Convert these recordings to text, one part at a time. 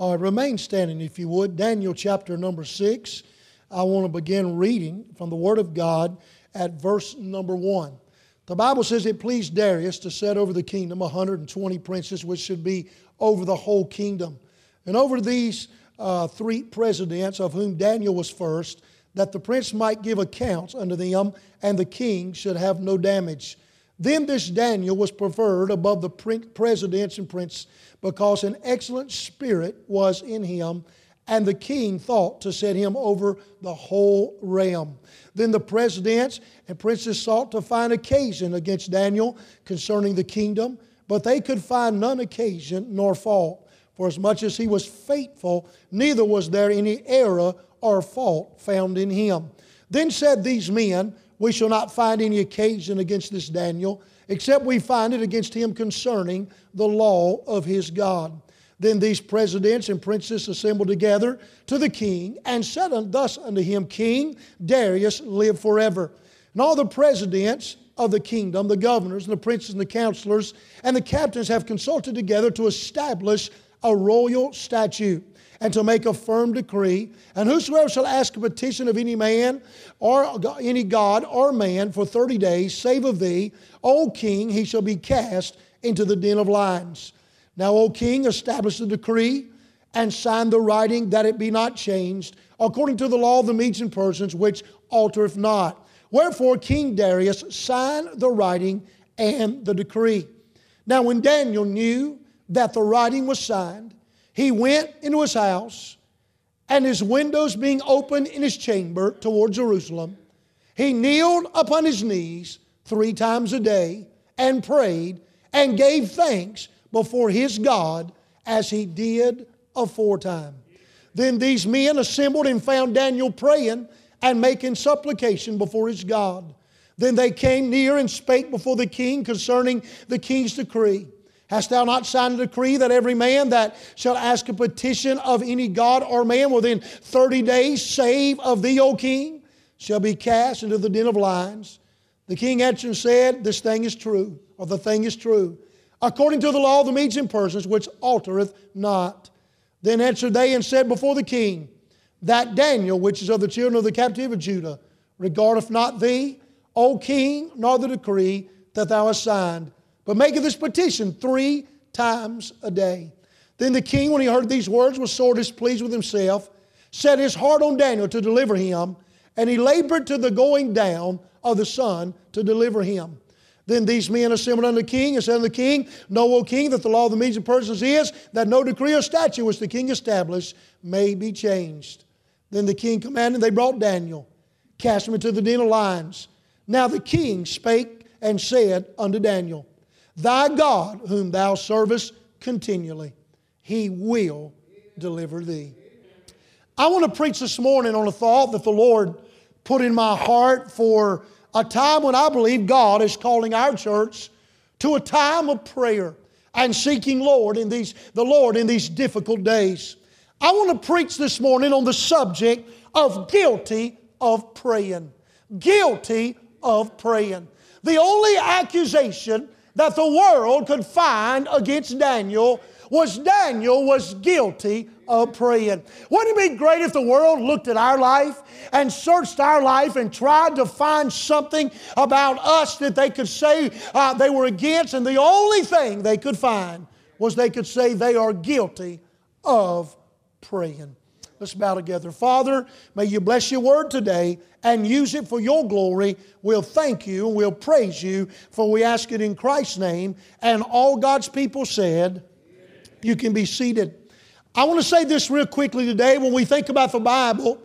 Uh, remain standing, if you would. Daniel chapter number 6. I want to begin reading from the Word of God at verse number 1. The Bible says it pleased Darius to set over the kingdom 120 princes, which should be over the whole kingdom. And over these uh, three presidents, of whom Daniel was first, that the prince might give accounts unto them, and the king should have no damage. Then this Daniel was preferred above the presidents and princes because an excellent spirit was in him, and the king thought to set him over the whole realm. Then the presidents and princes sought to find occasion against Daniel concerning the kingdom, but they could find none occasion nor fault. For as much as he was faithful, neither was there any error or fault found in him. Then said these men, We shall not find any occasion against this Daniel except we find it against him concerning the law of his God. Then these presidents and princes assembled together to the king and said thus unto him, King Darius, live forever. And all the presidents of the kingdom, the governors and the princes and the counselors and the captains have consulted together to establish a royal statute and to make a firm decree. And whosoever shall ask a petition of any man or any god or man for 30 days, save of thee, O king, he shall be cast into the den of lions. Now, O king, establish the decree and sign the writing that it be not changed, according to the law of the Medes and Persians, which altereth not. Wherefore, King Darius signed the writing and the decree. Now, when Daniel knew that the writing was signed, he went into his house, and his windows being open in his chamber toward Jerusalem, he kneeled upon his knees three times a day and prayed and gave thanks before his God as he did aforetime. Then these men assembled and found Daniel praying and making supplication before his God. Then they came near and spake before the king concerning the king's decree. Hast thou not signed a decree that every man that shall ask a petition of any God or man within 30 days, save of thee, O king, shall be cast into the den of lions? The king answered and said, This thing is true, or the thing is true, according to the law of the Medes and Persians, which altereth not. Then answered they and said before the king, That Daniel, which is of the children of the captivity of Judah, regardeth not thee, O king, nor the decree that thou hast signed but making this petition three times a day. Then the king, when he heard these words, was sore displeased with himself, set his heart on Daniel to deliver him, and he labored to the going down of the sun to deliver him. Then these men assembled unto the king and said unto the king, Know, O king, that the law of the Medes and Persians is that no decree or statute which the king established may be changed. Then the king commanded, they brought Daniel, cast him into the den of lions. Now the king spake and said unto Daniel, Thy God, whom thou servest continually, he will deliver thee. I want to preach this morning on a thought that the Lord put in my heart for a time when I believe God is calling our church to a time of prayer and seeking Lord in these, the Lord in these difficult days. I want to preach this morning on the subject of guilty of praying. Guilty of praying. The only accusation that the world could find against Daniel was Daniel was guilty of praying. Wouldn't it be great if the world looked at our life and searched our life and tried to find something about us that they could say uh, they were against, and the only thing they could find was they could say they are guilty of praying. Let's bow together. Father, may you bless your word today and use it for your glory. We'll thank you and we'll praise you, for we ask it in Christ's name. And all God's people said, You can be seated. I want to say this real quickly today. When we think about the Bible,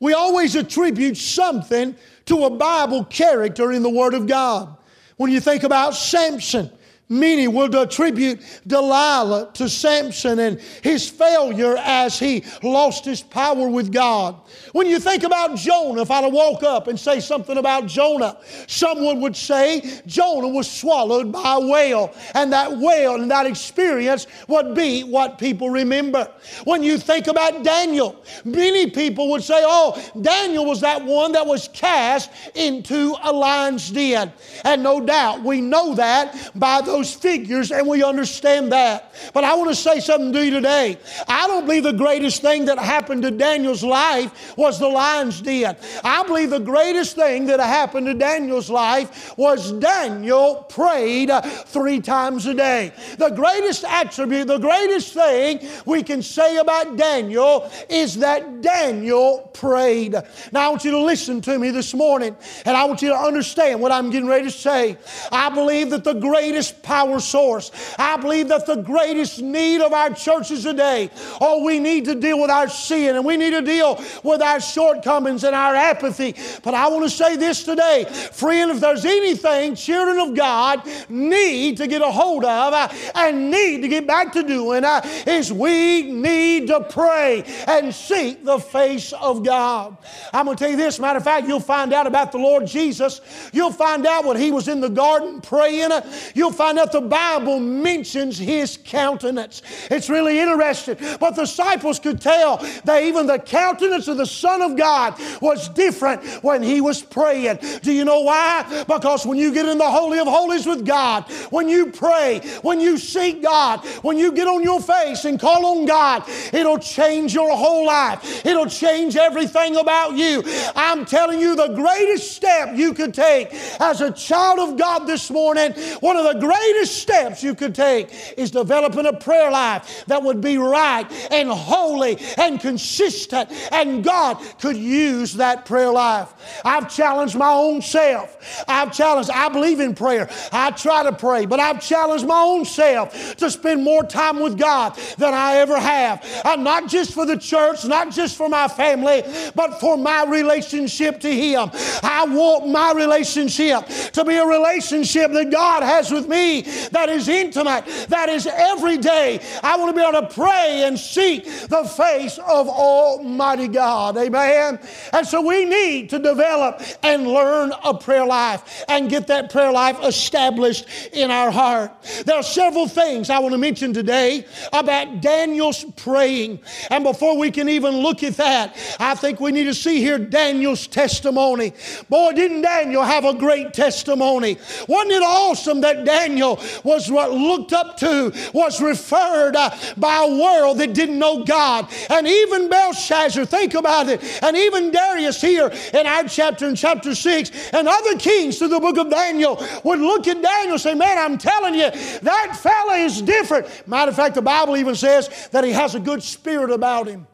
we always attribute something to a Bible character in the Word of God. When you think about Samson, Many will attribute Delilah to Samson and his failure as he lost his power with God. When you think about Jonah, if I walk up and say something about Jonah, someone would say Jonah was swallowed by a whale, and that whale and that experience would be what people remember. When you think about Daniel, many people would say, Oh, Daniel was that one that was cast into a lion's den. And no doubt we know that by the those figures and we understand that. But I want to say something to you today. I don't believe the greatest thing that happened to Daniel's life was the lion's den. I believe the greatest thing that happened to Daniel's life was Daniel prayed three times a day. The greatest attribute, the greatest thing we can say about Daniel is that Daniel prayed. Now I want you to listen to me this morning and I want you to understand what I'm getting ready to say. I believe that the greatest power source, I believe that the greatest need of our churches today, oh, we need to deal with our sin and we need to deal with our shortcomings and our apathy. But I want to say this today, friend, if there's anything children of God need to get a hold of uh, and need to get back to doing, uh, is we need to pray and seek the face of God. I'm going to tell you this, matter of fact, you'll find out about the Lord Jesus. You'll find out when he was in the garden praying. You'll find out the Bible mentions his countenance. It's really interesting. But the disciples could tell that even the countenance of the Son of God was different when he was praying. Do you know why? Because when you get in the Holy of Holies with God, when you pray, when you seek God, when you get on your face and call on God, it'll change your whole life. It'll change everything about you. I'm telling you, the greatest step you could take as a child of God this morning, one of the greatest steps you could take is developing a prayer life that would be right and holy and consistent, and God could use that prayer life. I've challenged my own self. I've challenged, I believe in prayer. I try to pray, but I've challenged my own self to spend more time with God than I ever have. Not just for the church, not just for my family, but for my relationship to Him. I want my relationship to be a relationship that God has with me that is intimate, that is every day. I want to be able to pray and seek the face of Almighty God. Amen. And so we need to develop and learn a prayer life and get that prayer life established in our heart. There are several things I want to mention today about Daniel's praying. And before we can even look at that, I think we need to see here Daniel's testimony. Boy, didn't Daniel have a great testimony? Wasn't it awesome that Daniel was what looked up to, was referred uh, by a world that didn't know God? And even Belshazzar, think about it, and even Darius here in our chapter, in chapter 6, and other kings through the book of Daniel would look at Daniel and say, Man, I'm telling you, that fella is different. Matter of fact, the Bible even says that he has a good spirit about him.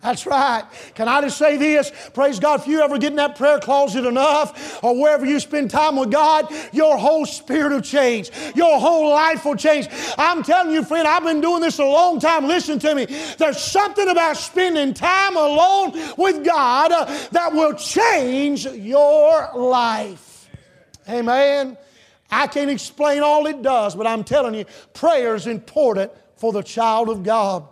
That's right. Can I just say this? Praise God, if you ever get in that prayer closet enough or wherever you spend time with God, your whole spirit will change. Your whole life will change. I'm telling you, friend, I've been doing this a long time. Listen to me. There's something about spending time alone with God uh, that will change your life. Amen. I can't explain all it does, but I'm telling you, prayer is important for the child of God.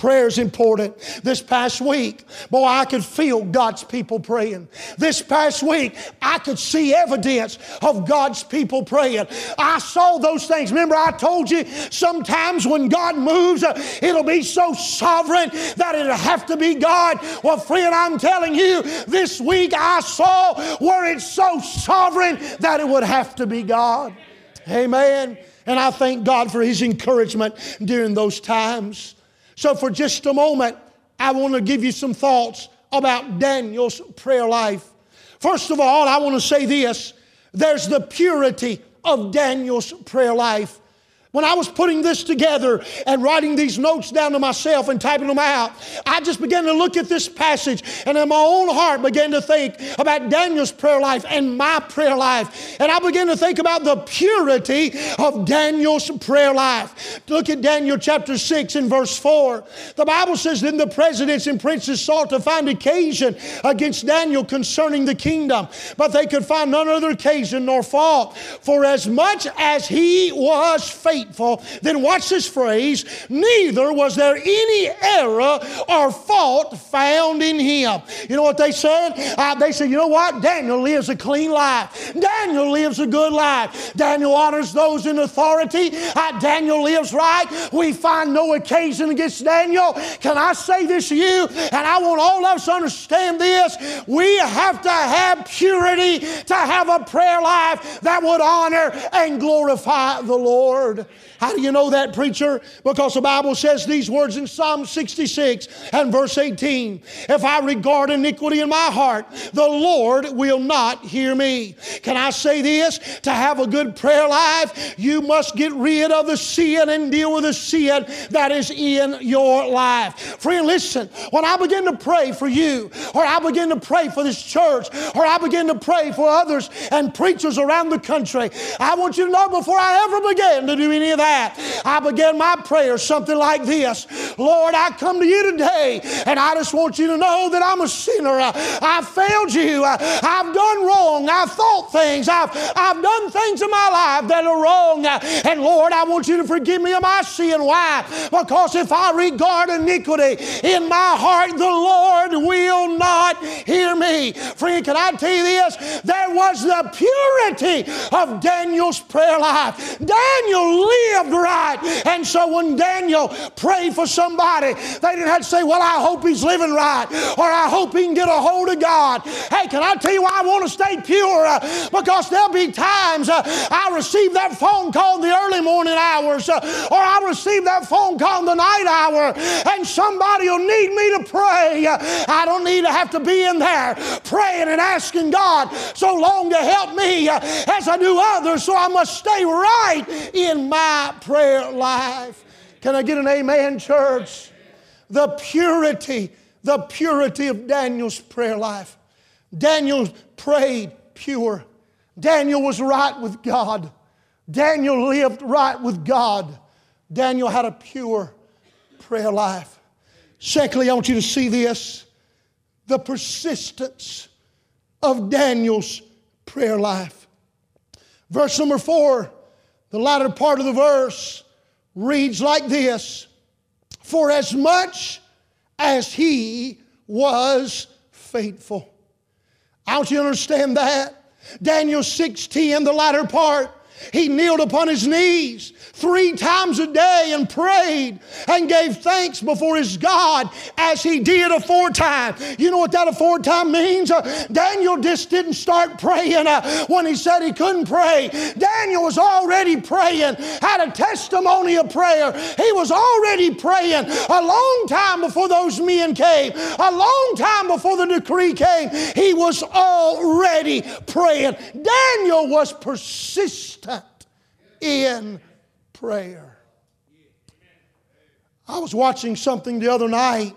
Prayer is important. This past week, boy, I could feel God's people praying. This past week, I could see evidence of God's people praying. I saw those things. Remember, I told you sometimes when God moves, uh, it'll be so sovereign that it'll have to be God. Well, friend, I'm telling you, this week I saw where it's so sovereign that it would have to be God. Amen. And I thank God for His encouragement during those times. So, for just a moment, I want to give you some thoughts about Daniel's prayer life. First of all, I want to say this there's the purity of Daniel's prayer life. When I was putting this together and writing these notes down to myself and typing them out, I just began to look at this passage and in my own heart began to think about Daniel's prayer life and my prayer life. And I began to think about the purity of Daniel's prayer life. Look at Daniel chapter 6 and verse 4. The Bible says, Then the presidents and princes sought to find occasion against Daniel concerning the kingdom, but they could find none other occasion nor fault. For as much as he was faithful, faithful, then watch this phrase, neither was there any error or fault found in him. You know what they said? Uh, they said, you know what? Daniel lives a clean life. Daniel lives a good life. Daniel honors those in authority. Uh, Daniel lives right. We find no occasion against Daniel. Can I say this to you? And I want all of us to understand this. We have to have purity to have a prayer life that would honor and glorify the Lord. How do you know that, preacher? Because the Bible says these words in Psalm 66 and verse 18 If I regard iniquity in my heart, the Lord will not hear me. Can I say this? To have a good prayer life, you must get rid of the sin and deal with the sin that is in your life. Friend, listen, when I begin to pray for you, or I begin to pray for this church, or I begin to pray for others and preachers around the country, I want you to know before I ever began to do any of that I began my prayer something like this Lord, I come to you today, and I just want you to know that I'm a sinner. I failed you. I've done wrong. I've thought things. I've, I've done things in my life that are wrong. And Lord, I want you to forgive me of my sin. Why? Because if I regard iniquity in my heart, the Lord will not hear me. Friend, can I tell you this? There was the purity of Daniel's prayer life. Daniel lived right. And so when Daniel prayed for somebody, they didn't have to say, Well, I hope he's living right, or I hope he can get a hold of God. Hey, can I tell you why I want to stay pure? Uh, because there'll be times uh, I receive that phone call in the early morning hours, uh, or I receive that phone call in the night hour, and somebody will need me to pray. I don't need to have to be in there praying and asking God so long to help me as I do others, so I must stay right in my prayer life. Can I get an amen, church? The purity, the purity of Daniel's prayer life. Daniel prayed pure. Daniel was right with God. Daniel lived right with God. Daniel had a pure prayer life. Secondly, I want you to see this the persistence of Daniel's prayer life. Verse number four the latter part of the verse reads like this For as much as he was faithful. I want you to understand that. Daniel 16, the latter part, he kneeled upon his knees three times a day and prayed and gave thanks before his God as he did aforetime. You know what that aforetime means? Uh, Daniel just didn't start praying uh, when he said he couldn't pray. Daniel was already praying, had a testimony of prayer. He was already praying a long time before those men came, a long time before the decree came. He was already praying. Daniel was persistent in prayer. I was watching something the other night.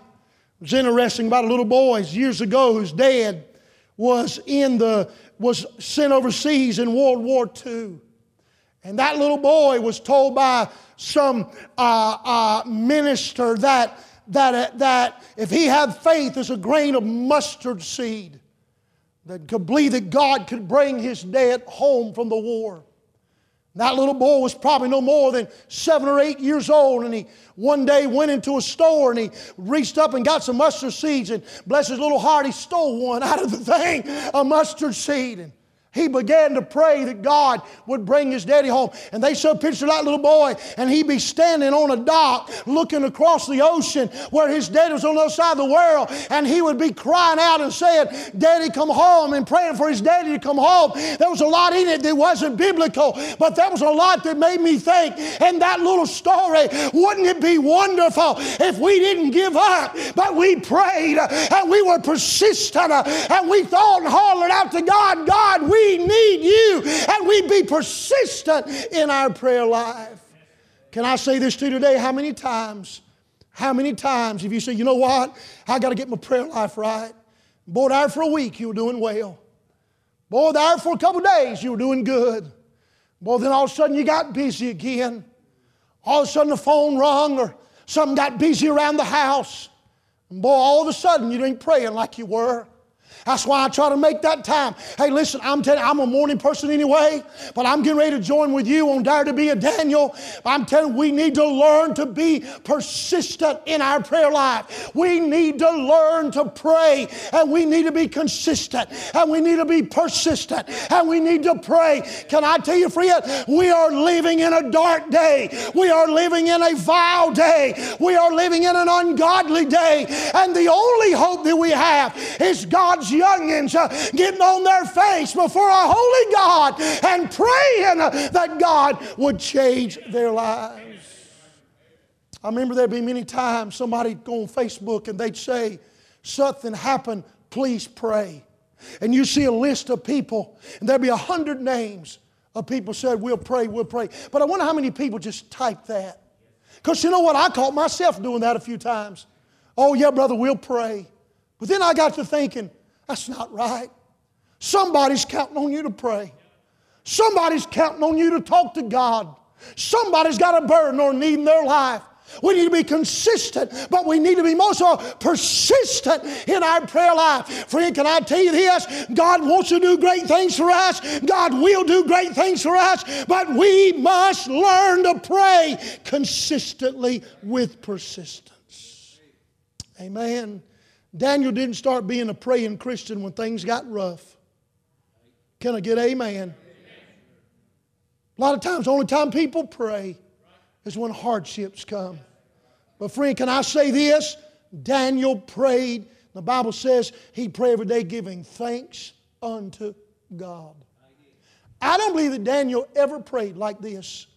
It was interesting about a little boy years ago whose dad was in the was sent overseas in World War II. And that little boy was told by some uh, uh, minister that, that, uh, that if he had faith as a grain of mustard seed, that could believe that God could bring his dad home from the war. That little boy was probably no more than seven or eight years old, and he one day went into a store and he reached up and got some mustard seeds, and bless his little heart, he stole one out of the thing, a mustard seed. And he began to pray that God would bring his daddy home. And they showed a picture of that little boy, and he'd be standing on a dock looking across the ocean where his daddy was on the other side of the world, and he would be crying out and saying, Daddy, come home, and praying for his daddy to come home. There was a lot in it that wasn't biblical, but there was a lot that made me think. And that little story, wouldn't it be wonderful if we didn't give up, but we prayed and we were persistent and we thought and hollered out to God, God, we we need you and we be persistent in our prayer life. Can I say this to you today? How many times, how many times, if you say, you know what, I got to get my prayer life right. Boy, there for a week you were doing well. Boy, there for a couple days you were doing good. Boy, then all of a sudden you got busy again. All of a sudden the phone rung or something got busy around the house. And boy, all of a sudden you ain't praying like you were. That's why I try to make that time. Hey, listen, I'm telling I'm a morning person anyway, but I'm getting ready to join with you on Dare to be a Daniel. I'm telling we need to learn to be persistent in our prayer life. We need to learn to pray, and we need to be consistent, and we need to be persistent, and we need to pray. Can I tell you, friend, we are living in a dark day. We are living in a vile day. We are living in an ungodly day, and the only hope that we have is God's youngins uh, getting on their face before a holy God and praying that God would change their lives. I remember there'd be many times somebody go on Facebook and they'd say, Something happened, please pray. And you see a list of people, and there'd be a hundred names of people said, We'll pray, we'll pray. But I wonder how many people just type that. Because you know what? I caught myself doing that a few times. Oh, yeah, brother, we'll pray. But then I got to thinking, that's not right. Somebody's counting on you to pray. Somebody's counting on you to talk to God. Somebody's got a burden or need in their life. We need to be consistent, but we need to be most of all persistent in our prayer life. Friend, can I tell you this? God wants to do great things for us. God will do great things for us, but we must learn to pray consistently with persistence. Amen. Daniel didn't start being a praying Christian when things got rough. Can I get amen? A lot of times, the only time people pray is when hardships come. But, friend, can I say this? Daniel prayed. The Bible says he prayed every day giving thanks unto God. I don't believe that Daniel ever prayed like this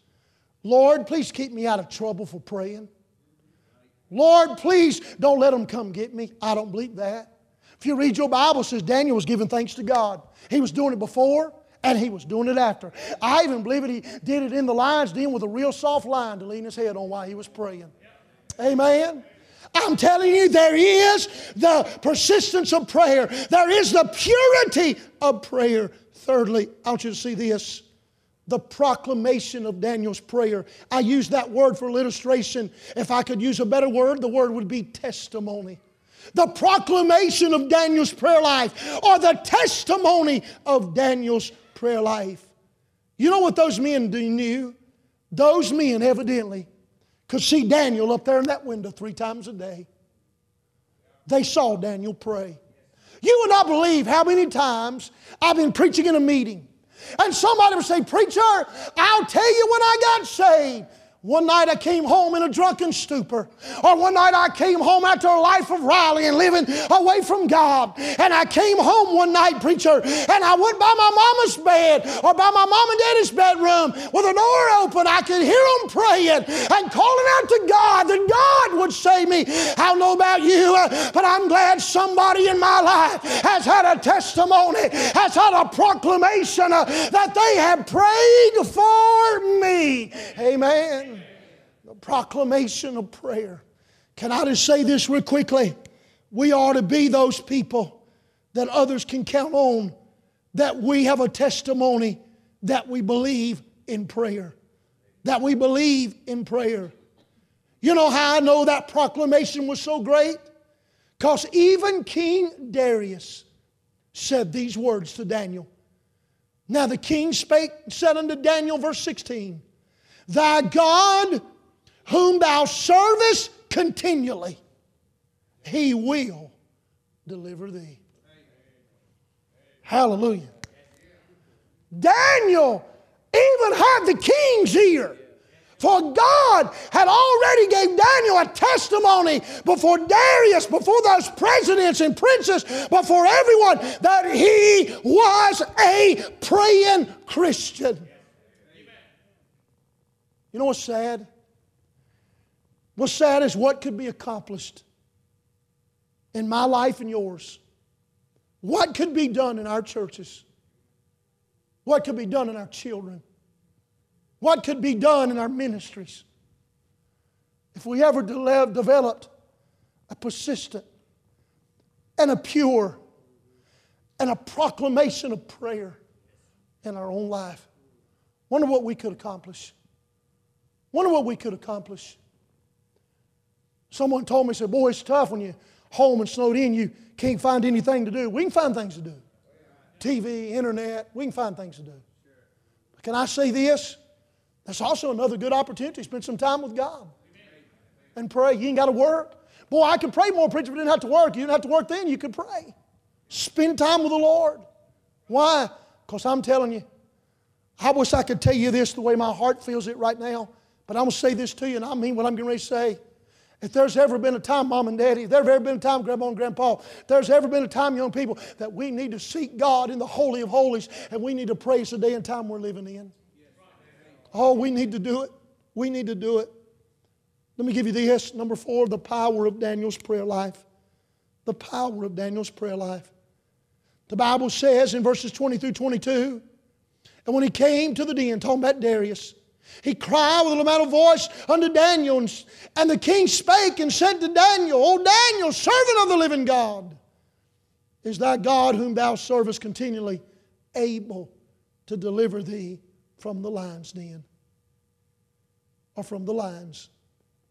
Lord, please keep me out of trouble for praying. Lord, please don't let them come get me. I don't believe that. If you read your Bible, it says Daniel was giving thanks to God. He was doing it before and he was doing it after. I even believe it, he did it in the lion's den with a real soft line to lean his head on while he was praying. Amen. I'm telling you, there is the persistence of prayer, there is the purity of prayer. Thirdly, I want you to see this the proclamation of Daniel's prayer. I use that word for illustration. If I could use a better word, the word would be testimony. The proclamation of Daniel's prayer life, or the testimony of Daniel's prayer life. You know what those men knew? Those men evidently could see Daniel up there in that window three times a day. They saw Daniel pray. You would not believe how many times I've been preaching in a meeting and somebody would say, Preacher, I'll tell you when I got saved. One night I came home in a drunken stupor. Or one night I came home after a life of rallying, living away from God. And I came home one night, preacher, and I went by my mama's bed or by my mom and daddy's bedroom with the door open. I could hear them praying and calling out to God that God would save me. I don't know about you, uh, but I'm glad somebody in my life has had a testimony, has had a proclamation uh, that they have prayed for me. Amen proclamation of prayer. Can I just say this real quickly? We are to be those people that others can count on, that we have a testimony that we believe in prayer. That we believe in prayer. You know how I know that proclamation was so great? Because even King Darius said these words to Daniel. Now the king spake, said unto Daniel, verse 16, Thy God whom thou servest continually, he will deliver thee. Hallelujah. Daniel even had the king's ear. For God had already gave Daniel a testimony before Darius, before those presidents and princes, before everyone, that he was a praying Christian. You know what's sad? What's sad is what could be accomplished in my life and yours. What could be done in our churches? What could be done in our children? What could be done in our ministries? If we ever de- developed a persistent and a pure and a proclamation of prayer in our own life. Wonder what we could accomplish. Wonder what we could accomplish. Someone told me, said, Boy, it's tough when you home and snowed in, you can't find anything to do. We can find things to do. TV, internet, we can find things to do. But can I say this? That's also another good opportunity. Spend some time with God and pray. You ain't got to work. Boy, I could pray more, preacher, if I didn't have to work. You didn't have to work then, you could pray. Spend time with the Lord. Why? Because I'm telling you, I wish I could tell you this the way my heart feels it right now, but I'm going to say this to you, and I mean what I'm ready to say. If there's ever been a time, Mom and Daddy, if there's ever been a time, Grandma and Grandpa, if there's ever been a time, young people, that we need to seek God in the Holy of Holies and we need to praise the day and time we're living in. Oh, we need to do it. We need to do it. Let me give you this. Number four, the power of Daniel's prayer life. The power of Daniel's prayer life. The Bible says in verses 20 through 22, and when he came to the den, talking about Darius, he cried with a loud voice unto Daniel, and the king spake and said to Daniel, O Daniel, servant of the living God, is thy God whom thou servest continually able to deliver thee from the lion's den or from the lions?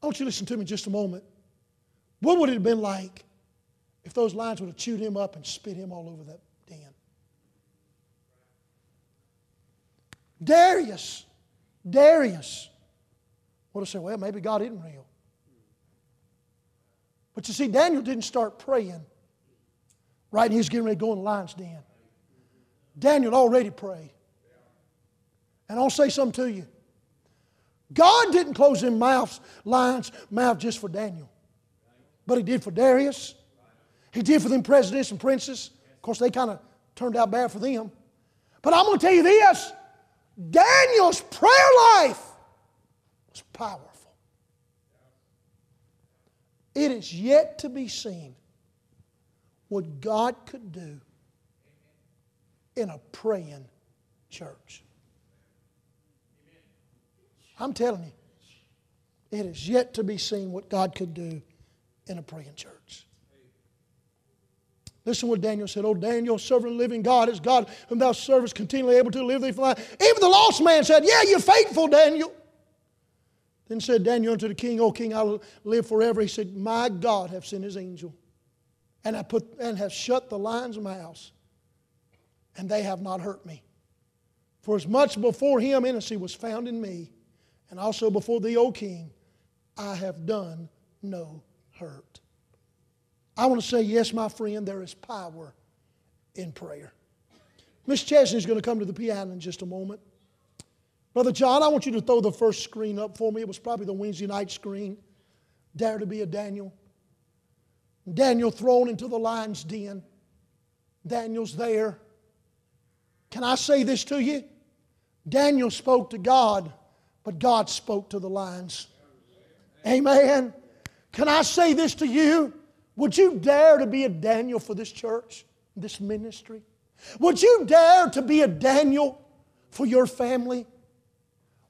I want you to listen to me just a moment. What would it have been like if those lions would have chewed him up and spit him all over that den? Darius, Darius would have said, well, maybe God isn't real. But you see, Daniel didn't start praying right he was getting ready to go in the lion's den. Daniel already prayed. And I'll say something to you. God didn't close them mouths, lions' mouth just for Daniel. But he did for Darius. He did for them presidents and princes. Of course, they kind of turned out bad for them. But I'm going to tell you this Daniel's prayer life was powerful. It is yet to be seen what God could do in a praying church. I'm telling you, it is yet to be seen what God could do in a praying church. Listen what Daniel said. Oh, Daniel, servant of the living God is God whom thou servest continually able to deliver thee from life. Even the lost man said, Yeah, you're faithful, Daniel. Then said Daniel unto the king, O king, I'll live forever. He said, My God hath sent his angel, and I put and have shut the lions' mouths, and they have not hurt me. For as much before him innocency was found in me, and also before thee, O king, I have done no hurt. I want to say, yes, my friend, there is power in prayer. Miss Chesney is going to come to the piano in just a moment. Brother John, I want you to throw the first screen up for me. It was probably the Wednesday night screen. Dare to be a Daniel. Daniel thrown into the lion's den. Daniel's there. Can I say this to you? Daniel spoke to God, but God spoke to the lions. Amen. Can I say this to you? Would you dare to be a Daniel for this church, this ministry? Would you dare to be a Daniel for your family?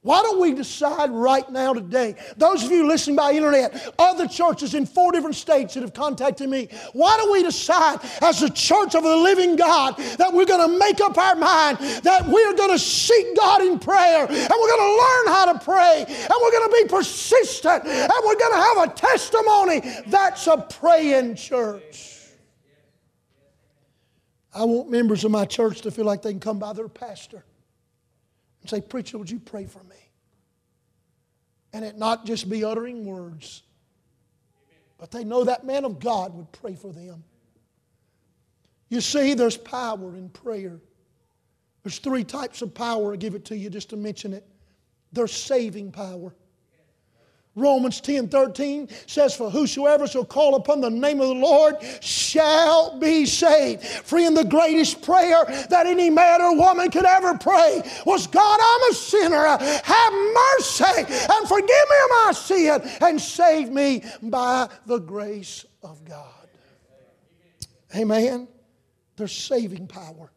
Why don't we decide right now today? Those of you listening by internet, other churches in four different states that have contacted me, why don't we decide as a church of the living God that we're going to make up our mind that we're going to seek God in prayer and we're going to learn how to pray and we're going to be persistent and we're going to have a testimony that's a praying church. I want members of my church to feel like they can come by their pastor and say, Preacher, would you pray for me? And it not just be uttering words, but they know that man of God would pray for them. You see, there's power in prayer. There's three types of power. I'll give it to you just to mention it. There's saving power. Romans 10 13 says, For whosoever shall call upon the name of the Lord shall be saved. Friend, the greatest prayer that any man or woman could ever pray was, God, I'm a sinner. Have mercy and forgive me of my sin and save me by the grace of God. Amen. There's saving power.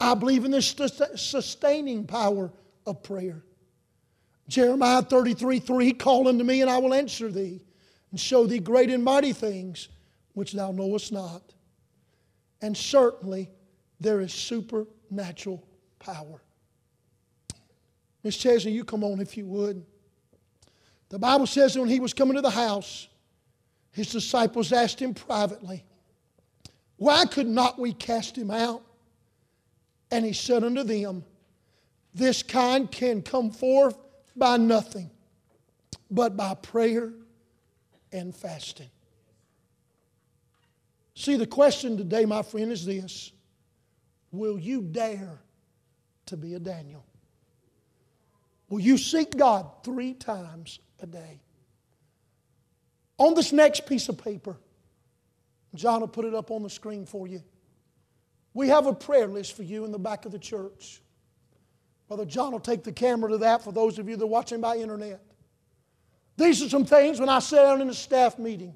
I believe in the sustaining power of prayer. Jeremiah 33 3 Call unto me, and I will answer thee, and show thee great and mighty things which thou knowest not. And certainly there is supernatural power. Miss Chesney, you come on if you would. The Bible says when he was coming to the house, his disciples asked him privately, Why could not we cast him out? And he said unto them, This kind can come forth by nothing but by prayer and fasting. See, the question today, my friend, is this Will you dare to be a Daniel? Will you seek God three times a day? On this next piece of paper, John will put it up on the screen for you. We have a prayer list for you in the back of the church. Brother John will take the camera to that for those of you that are watching by internet. These are some things when I sat down in a staff meeting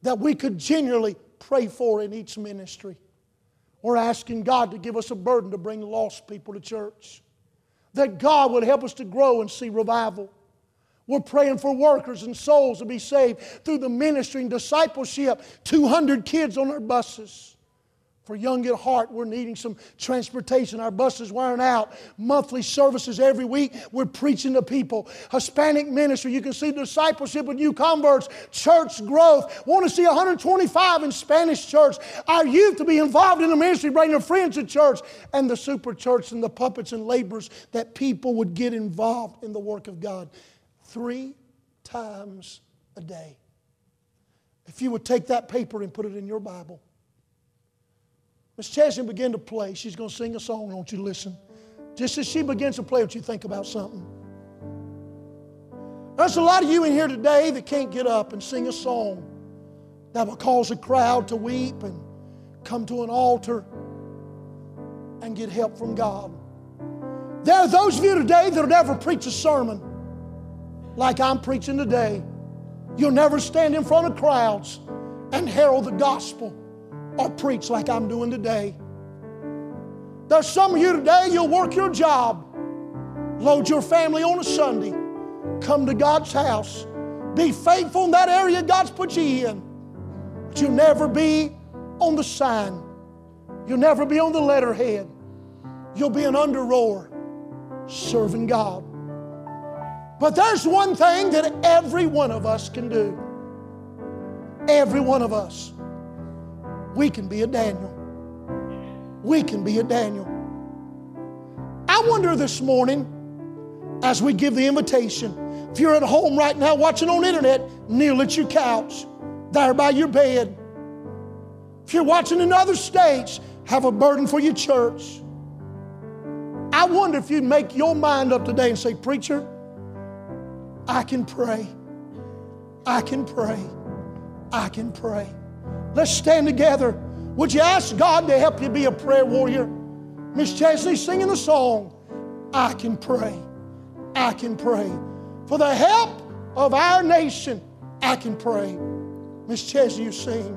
that we could genuinely pray for in each ministry. We're asking God to give us a burden to bring lost people to church. That God would help us to grow and see revival. We're praying for workers and souls to be saved through the ministry and discipleship. 200 kids on our buses. For Young at Heart, we're needing some transportation. Our buses wearing out. Monthly services every week. We're preaching to people. Hispanic ministry. You can see discipleship with new converts. Church growth. Want to see 125 in Spanish church. Our youth to be involved in the ministry, bring their friends to church. And the super church and the puppets and laborers that people would get involved in the work of God. Three times a day. If you would take that paper and put it in your Bible Miss Chesney began to play. She's going to sing a song. I want you to listen. Just as she begins to play, what you think about something. There's a lot of you in here today that can't get up and sing a song that will cause a crowd to weep and come to an altar and get help from God. There are those of you today that'll never preach a sermon like I'm preaching today. You'll never stand in front of crowds and herald the gospel or preach like I'm doing today. There's some of you today, you'll work your job, load your family on a Sunday, come to God's house, be faithful in that area God's put you in. But you'll never be on the sign, you'll never be on the letterhead. You'll be an under rower serving God. But there's one thing that every one of us can do. Every one of us we can be a Daniel. We can be a Daniel. I wonder this morning, as we give the invitation, if you're at home right now watching on internet, kneel at your couch, there by your bed. If you're watching in other states, have a burden for your church. I wonder if you'd make your mind up today and say, Preacher, I can pray. I can pray. I can pray. Let's stand together. Would you ask God to help you be a prayer warrior? Miss Chesney singing the song, I can pray. I can pray. For the help of our nation, I can pray. Miss Chesney, you sing.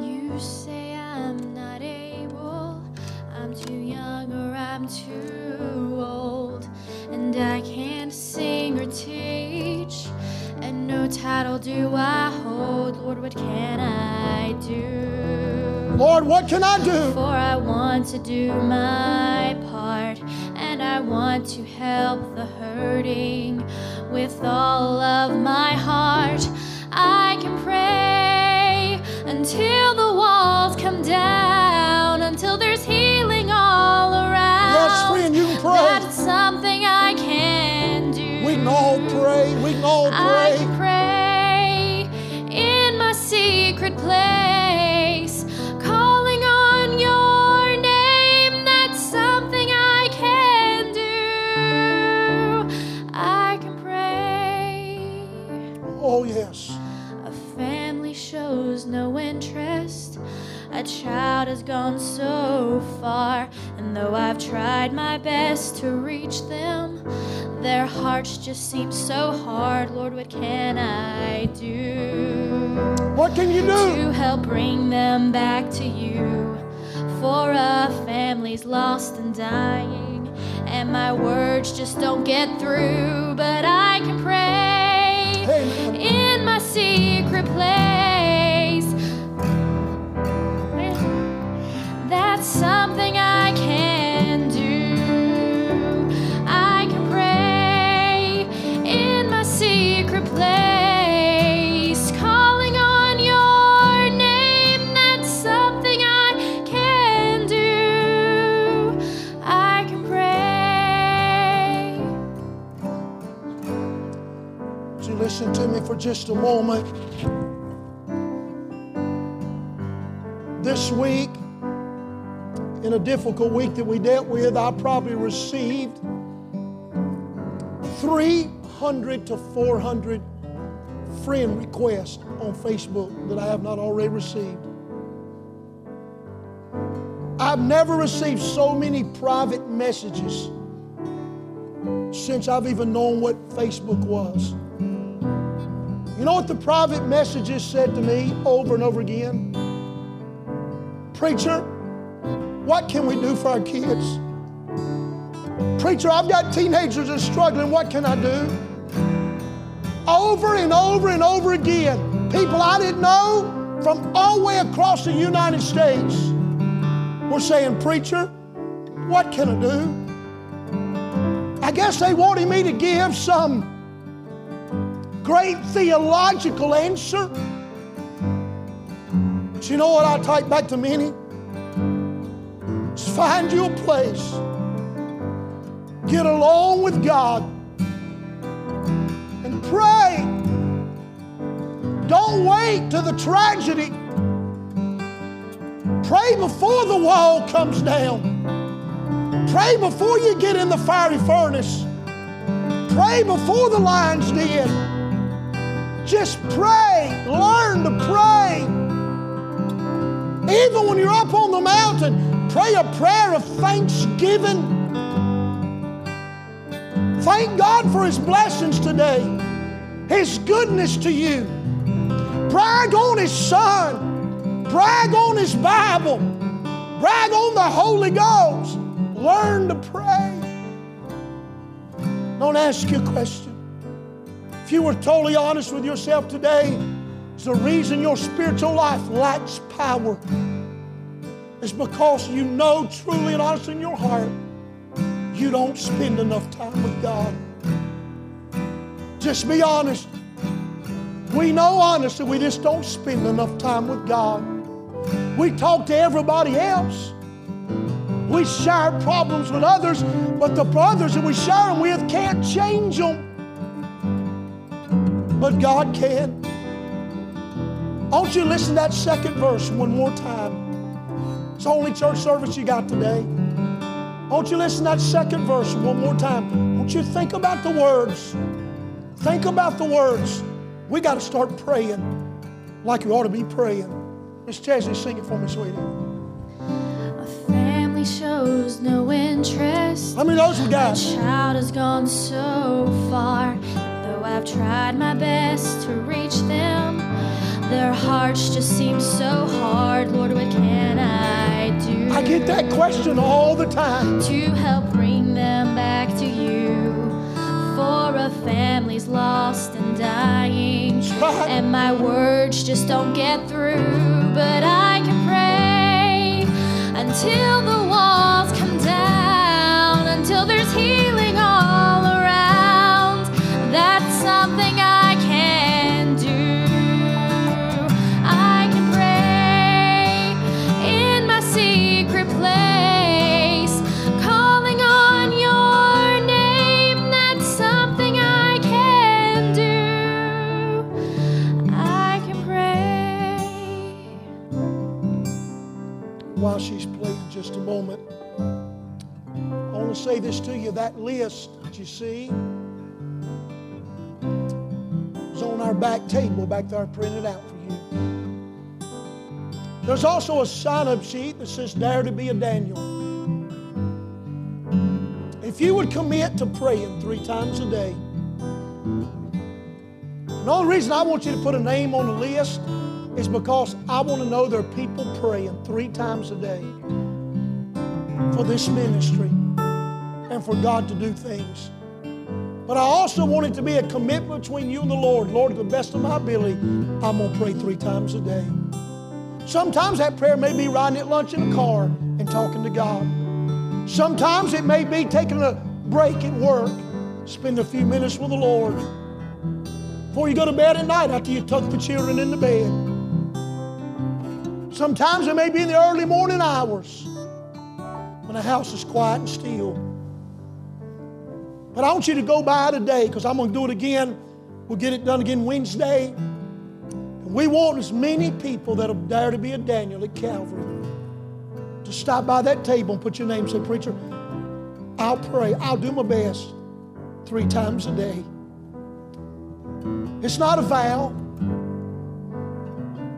You say I'm not able, I'm too young or I'm too old, and I can't sing or title do I hold. Lord, what can I do? Lord, what can I do? For I want to do my part, and I want to help the hurting with all of my heart. I can pray until the walls come down, until there's healing all around. Yes, friend, you can pray. That's something I can do. We can all pray. We can all pray. Child has gone so far, and though I've tried my best to reach them, their hearts just seem so hard. Lord, what can I do? What can you do? to help bring them back to you. For a family's lost and dying, and my words just don't get through. But I can pray Amen. in my secret place. For just a moment. This week, in a difficult week that we dealt with, I probably received 300 to 400 friend requests on Facebook that I have not already received. I've never received so many private messages since I've even known what Facebook was. You know what the private messages said to me over and over again? Preacher, what can we do for our kids? Preacher, I've got teenagers that are struggling. What can I do? Over and over and over again, people I didn't know from all the way across the United States were saying, Preacher, what can I do? I guess they wanted me to give some great theological answer. But you know what I type back to many? Just find you a place. Get along with God and pray. Don't wait till the tragedy. Pray before the wall comes down. Pray before you get in the fiery furnace. Pray before the lion's den. Just pray. Learn to pray. Even when you're up on the mountain, pray a prayer of thanksgiving. Thank God for His blessings today, His goodness to you. Brag on His Son, brag on His Bible, brag on the Holy Ghost. Learn to pray. Don't ask your a question. If you were totally honest with yourself today, it's the reason your spiritual life lacks power. It's because you know truly and honestly in your heart you don't spend enough time with God. Just be honest. We know honestly we just don't spend enough time with God. We talk to everybody else. We share problems with others, but the brothers that we share them with can't change them. But God can. Won't you listen to that second verse one more time? It's the only church service you got today. Won't you listen to that second verse one more time? Won't you think about the words? Think about the words. We got to start praying like you ought to be praying. Miss Chesney, sing it for me, sweetie. A family shows no interest. How many of those we My got? child has gone so far. I've tried my best to reach them, their hearts just seem so hard. Lord, what can I do? I get that question all the time. to help bring them back to you. For a family's lost and dying, right. and my words just don't get through. But I can pray until the walls come down, until there's healing She's playing just a moment, I want to say this to you. That list that you see is on our back table back there printed out for you. There's also a sign-up sheet that says Dare to be a Daniel. If you would commit to praying three times a day, the only reason I want you to put a name on the list is because I want to know there are people praying three times a day for this ministry and for God to do things. But I also want it to be a commitment between you and the Lord. Lord, to the best of my ability, I'm going to pray three times a day. Sometimes that prayer may be riding at lunch in a car and talking to God. Sometimes it may be taking a break at work, spend a few minutes with the Lord before you go to bed at night after you tuck the children in the bed. Sometimes it may be in the early morning hours when the house is quiet and still. But I want you to go by today because I'm going to do it again We'll get it done again Wednesday. And we want as many people that'll dare to be a Daniel at Calvary to stop by that table and put your name and say, Preacher, I'll pray. I'll do my best three times a day. It's not a vow.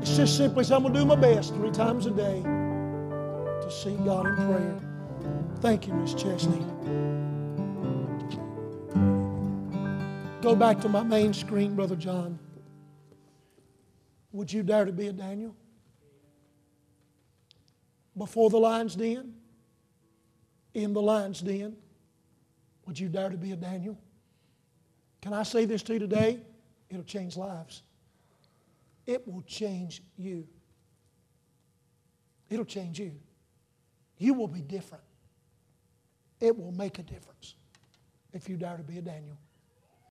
It's just simply I'm going to do my best three times a day to see God in prayer. Thank you, Miss Chesney. Go back to my main screen, Brother John. Would you dare to be a Daniel? Before the lion's den? In the lion's den? Would you dare to be a Daniel? Can I say this to you today? It'll change lives. It will change you. It'll change you. You will be different. It will make a difference if you dare to be a Daniel.